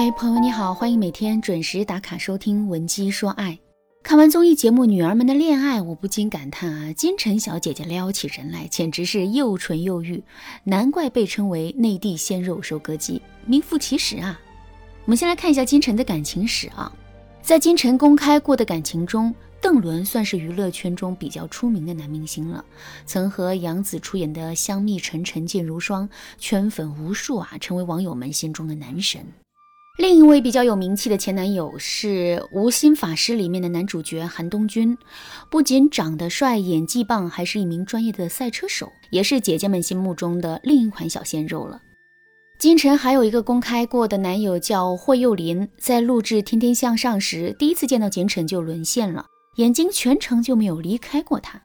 嗨，朋友你好，欢迎每天准时打卡收听《文姬说爱》。看完综艺节目《女儿们的恋爱》，我不禁感叹啊，金晨小姐姐撩起人来，简直是又纯又欲，难怪被称为内地鲜肉收割机，名副其实啊。我们先来看一下金晨的感情史啊，在金晨公开过的感情中，邓伦算是娱乐圈中比较出名的男明星了，曾和杨紫出演的《香蜜沉沉烬如霜》圈粉无数啊，成为网友们心中的男神。另一位比较有名气的前男友是《无心法师》里面的男主角韩东君，不仅长得帅、演技棒，还是一名专业的赛车手，也是姐姐们心目中的另一款小鲜肉了。金晨还有一个公开过的男友叫霍幼林，在录制《天天向上》时，第一次见到金晨就沦陷了，眼睛全程就没有离开过他。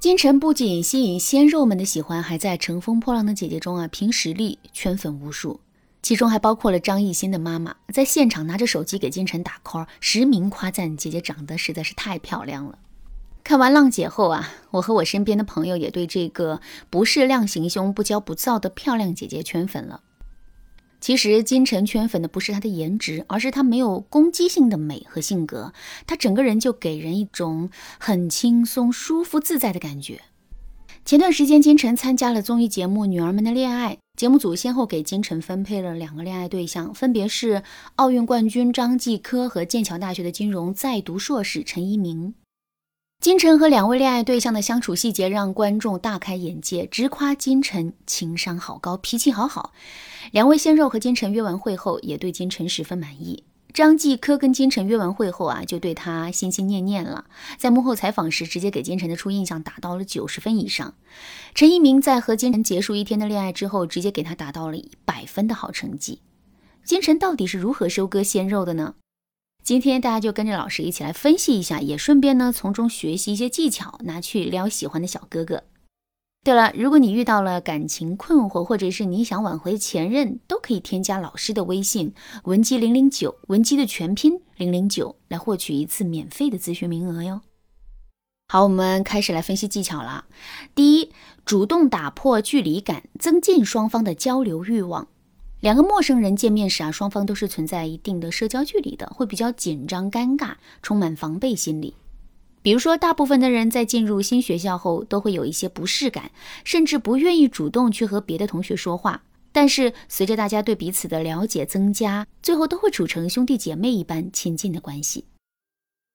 金晨不仅吸引鲜肉们的喜欢，还在《乘风破浪的姐姐》中啊凭实力圈粉无数。其中还包括了张艺兴的妈妈，在现场拿着手机给金晨打 call，实名夸赞姐姐长得实在是太漂亮了。看完浪姐后啊，我和我身边的朋友也对这个不是量行凶、不骄不躁的漂亮姐姐圈粉了。其实金晨圈粉的不是她的颜值，而是她没有攻击性的美和性格，她整个人就给人一种很轻松、舒服、自在的感觉。前段时间，金晨参加了综艺节目《女儿们的恋爱》。节目组先后给金晨分配了两个恋爱对象，分别是奥运冠军张继科和剑桥大学的金融在读硕士陈一鸣。金晨和两位恋爱对象的相处细节让观众大开眼界，直夸金晨情商好高，脾气好好。两位鲜肉和金晨约完会后，也对金晨十分满意。张继科跟金晨约完会后啊，就对他心心念念了。在幕后采访时，直接给金晨的初印象打到了九十分以上。陈一鸣在和金晨结束一天的恋爱之后，直接给他打到了一百分的好成绩。金晨到底是如何收割鲜肉的呢？今天大家就跟着老师一起来分析一下，也顺便呢从中学习一些技巧，拿去撩喜欢的小哥哥。对了，如果你遇到了感情困惑，或者是你想挽回前任，都可以添加老师的微信文姬零零九，文姬的全拼零零九，来获取一次免费的咨询名额哟。好，我们开始来分析技巧了。第一，主动打破距离感，增进双方的交流欲望。两个陌生人见面时啊，双方都是存在一定的社交距离的，会比较紧张、尴尬，充满防备心理。比如说，大部分的人在进入新学校后都会有一些不适感，甚至不愿意主动去和别的同学说话。但是，随着大家对彼此的了解增加，最后都会处成兄弟姐妹一般亲近的关系。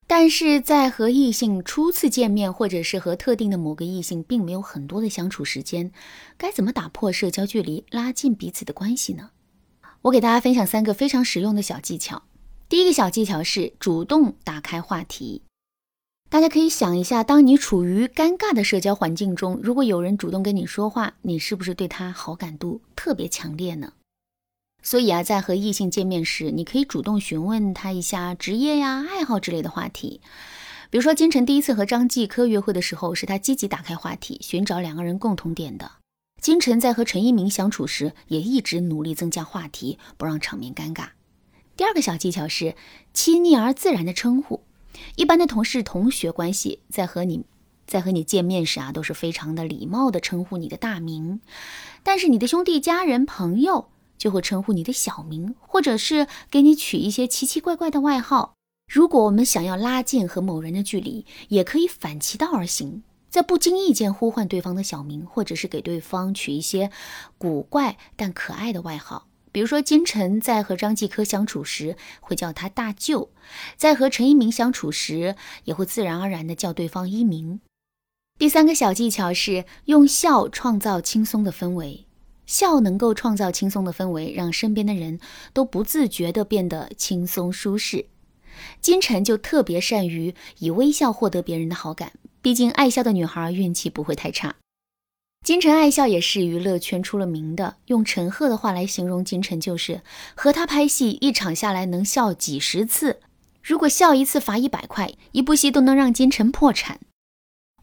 但是在和异性初次见面，或者是和特定的某个异性并没有很多的相处时间，该怎么打破社交距离，拉近彼此的关系呢？我给大家分享三个非常实用的小技巧。第一个小技巧是主动打开话题。大家可以想一下，当你处于尴尬的社交环境中，如果有人主动跟你说话，你是不是对他好感度特别强烈呢？所以啊，在和异性见面时，你可以主动询问他一下职业呀、爱好之类的话题。比如说，金晨第一次和张继科约会的时候，是他积极打开话题，寻找两个人共同点的。金晨在和陈一鸣相处时，也一直努力增加话题，不让场面尴尬。第二个小技巧是亲昵而自然的称呼。一般的同事、同学关系，在和你，在和你见面时啊，都是非常的礼貌的称呼你的大名，但是你的兄弟、家人、朋友就会称呼你的小名，或者是给你取一些奇奇怪怪的外号。如果我们想要拉近和某人的距离，也可以反其道而行，在不经意间呼唤对方的小名，或者是给对方取一些古怪但可爱的外号。比如说，金晨在和张继科相处时会叫他大舅，在和陈一鸣相处时也会自然而然的叫对方一鸣。第三个小技巧是用笑创造轻松的氛围，笑能够创造轻松的氛围，让身边的人都不自觉的变得轻松舒适。金晨就特别善于以微笑获得别人的好感，毕竟爱笑的女孩运气不会太差。金晨爱笑也是娱乐圈出了名的，用陈赫的话来形容金晨，就是和他拍戏一场下来能笑几十次，如果笑一次罚一百块，一部戏都能让金晨破产。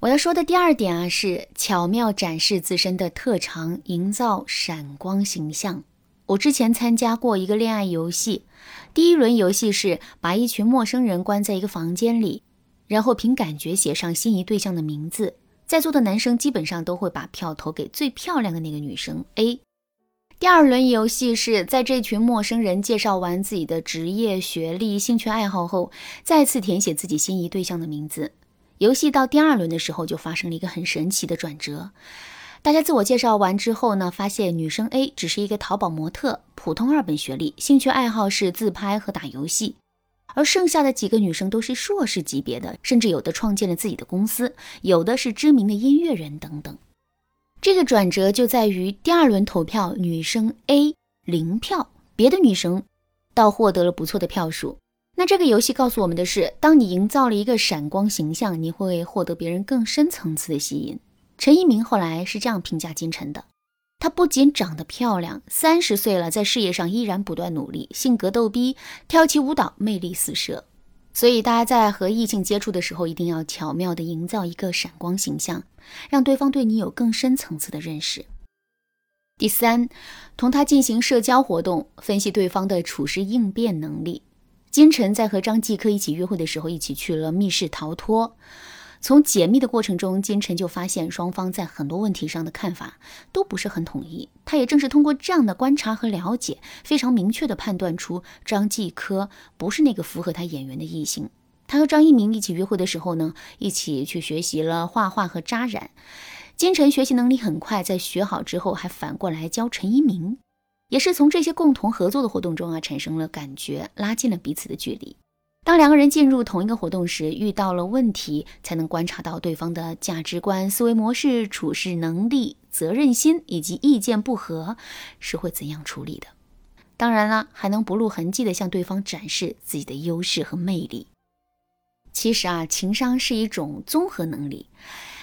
我要说的第二点啊，是巧妙展示自身的特长，营造闪光形象。我之前参加过一个恋爱游戏，第一轮游戏是把一群陌生人关在一个房间里，然后凭感觉写上心仪对象的名字。在座的男生基本上都会把票投给最漂亮的那个女生 A。第二轮游戏是在这群陌生人介绍完自己的职业、学历、兴趣爱好后，再次填写自己心仪对象的名字。游戏到第二轮的时候，就发生了一个很神奇的转折。大家自我介绍完之后呢，发现女生 A 只是一个淘宝模特，普通二本学历，兴趣爱好是自拍和打游戏。而剩下的几个女生都是硕士级别的，甚至有的创建了自己的公司，有的是知名的音乐人等等。这个转折就在于第二轮投票，女生 A 零票，别的女生倒获得了不错的票数。那这个游戏告诉我们的是，当你营造了一个闪光形象，你会获得别人更深层次的吸引。陈一鸣后来是这样评价金晨的：她不仅长得漂亮，三十岁了，在事业上依然不断努力，性格逗逼，跳起舞蹈魅力四射。所以大家在和异性接触的时候，一定要巧妙地营造一个闪光形象，让对方对你有更深层次的认识。第三，同他进行社交活动，分析对方的处事应变能力。金晨在和张继科一起约会的时候，一起去了密室逃脱。从解密的过程中，金晨就发现双方在很多问题上的看法都不是很统一。他也正是通过这样的观察和了解，非常明确地判断出张继科不是那个符合他眼缘的异性。他和张一鸣一起约会的时候呢，一起去学习了画画和扎染。金晨学习能力很快，在学好之后还反过来教陈一鸣。也是从这些共同合作的活动中啊，产生了感觉，拉近了彼此的距离。当两个人进入同一个活动时，遇到了问题，才能观察到对方的价值观、思维模式、处事能力、责任心以及意见不合是会怎样处理的。当然了，还能不露痕迹地向对方展示自己的优势和魅力。其实啊，情商是一种综合能力。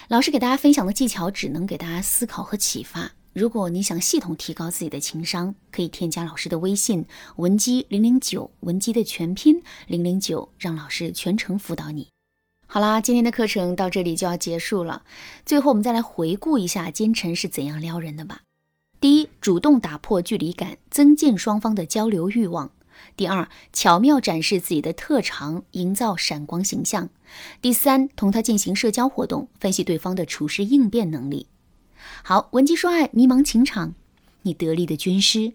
老师给大家分享的技巧，只能给大家思考和启发。如果你想系统提高自己的情商，可以添加老师的微信文姬零零九，文姬的全拼零零九，让老师全程辅导你。好啦，今天的课程到这里就要结束了。最后，我们再来回顾一下金晨是怎样撩人的吧。第一，主动打破距离感，增进双方的交流欲望；第二，巧妙展示自己的特长，营造闪光形象；第三，同他进行社交活动，分析对方的处事应变能力。好，文姬说爱，迷茫情场，你得力的军师。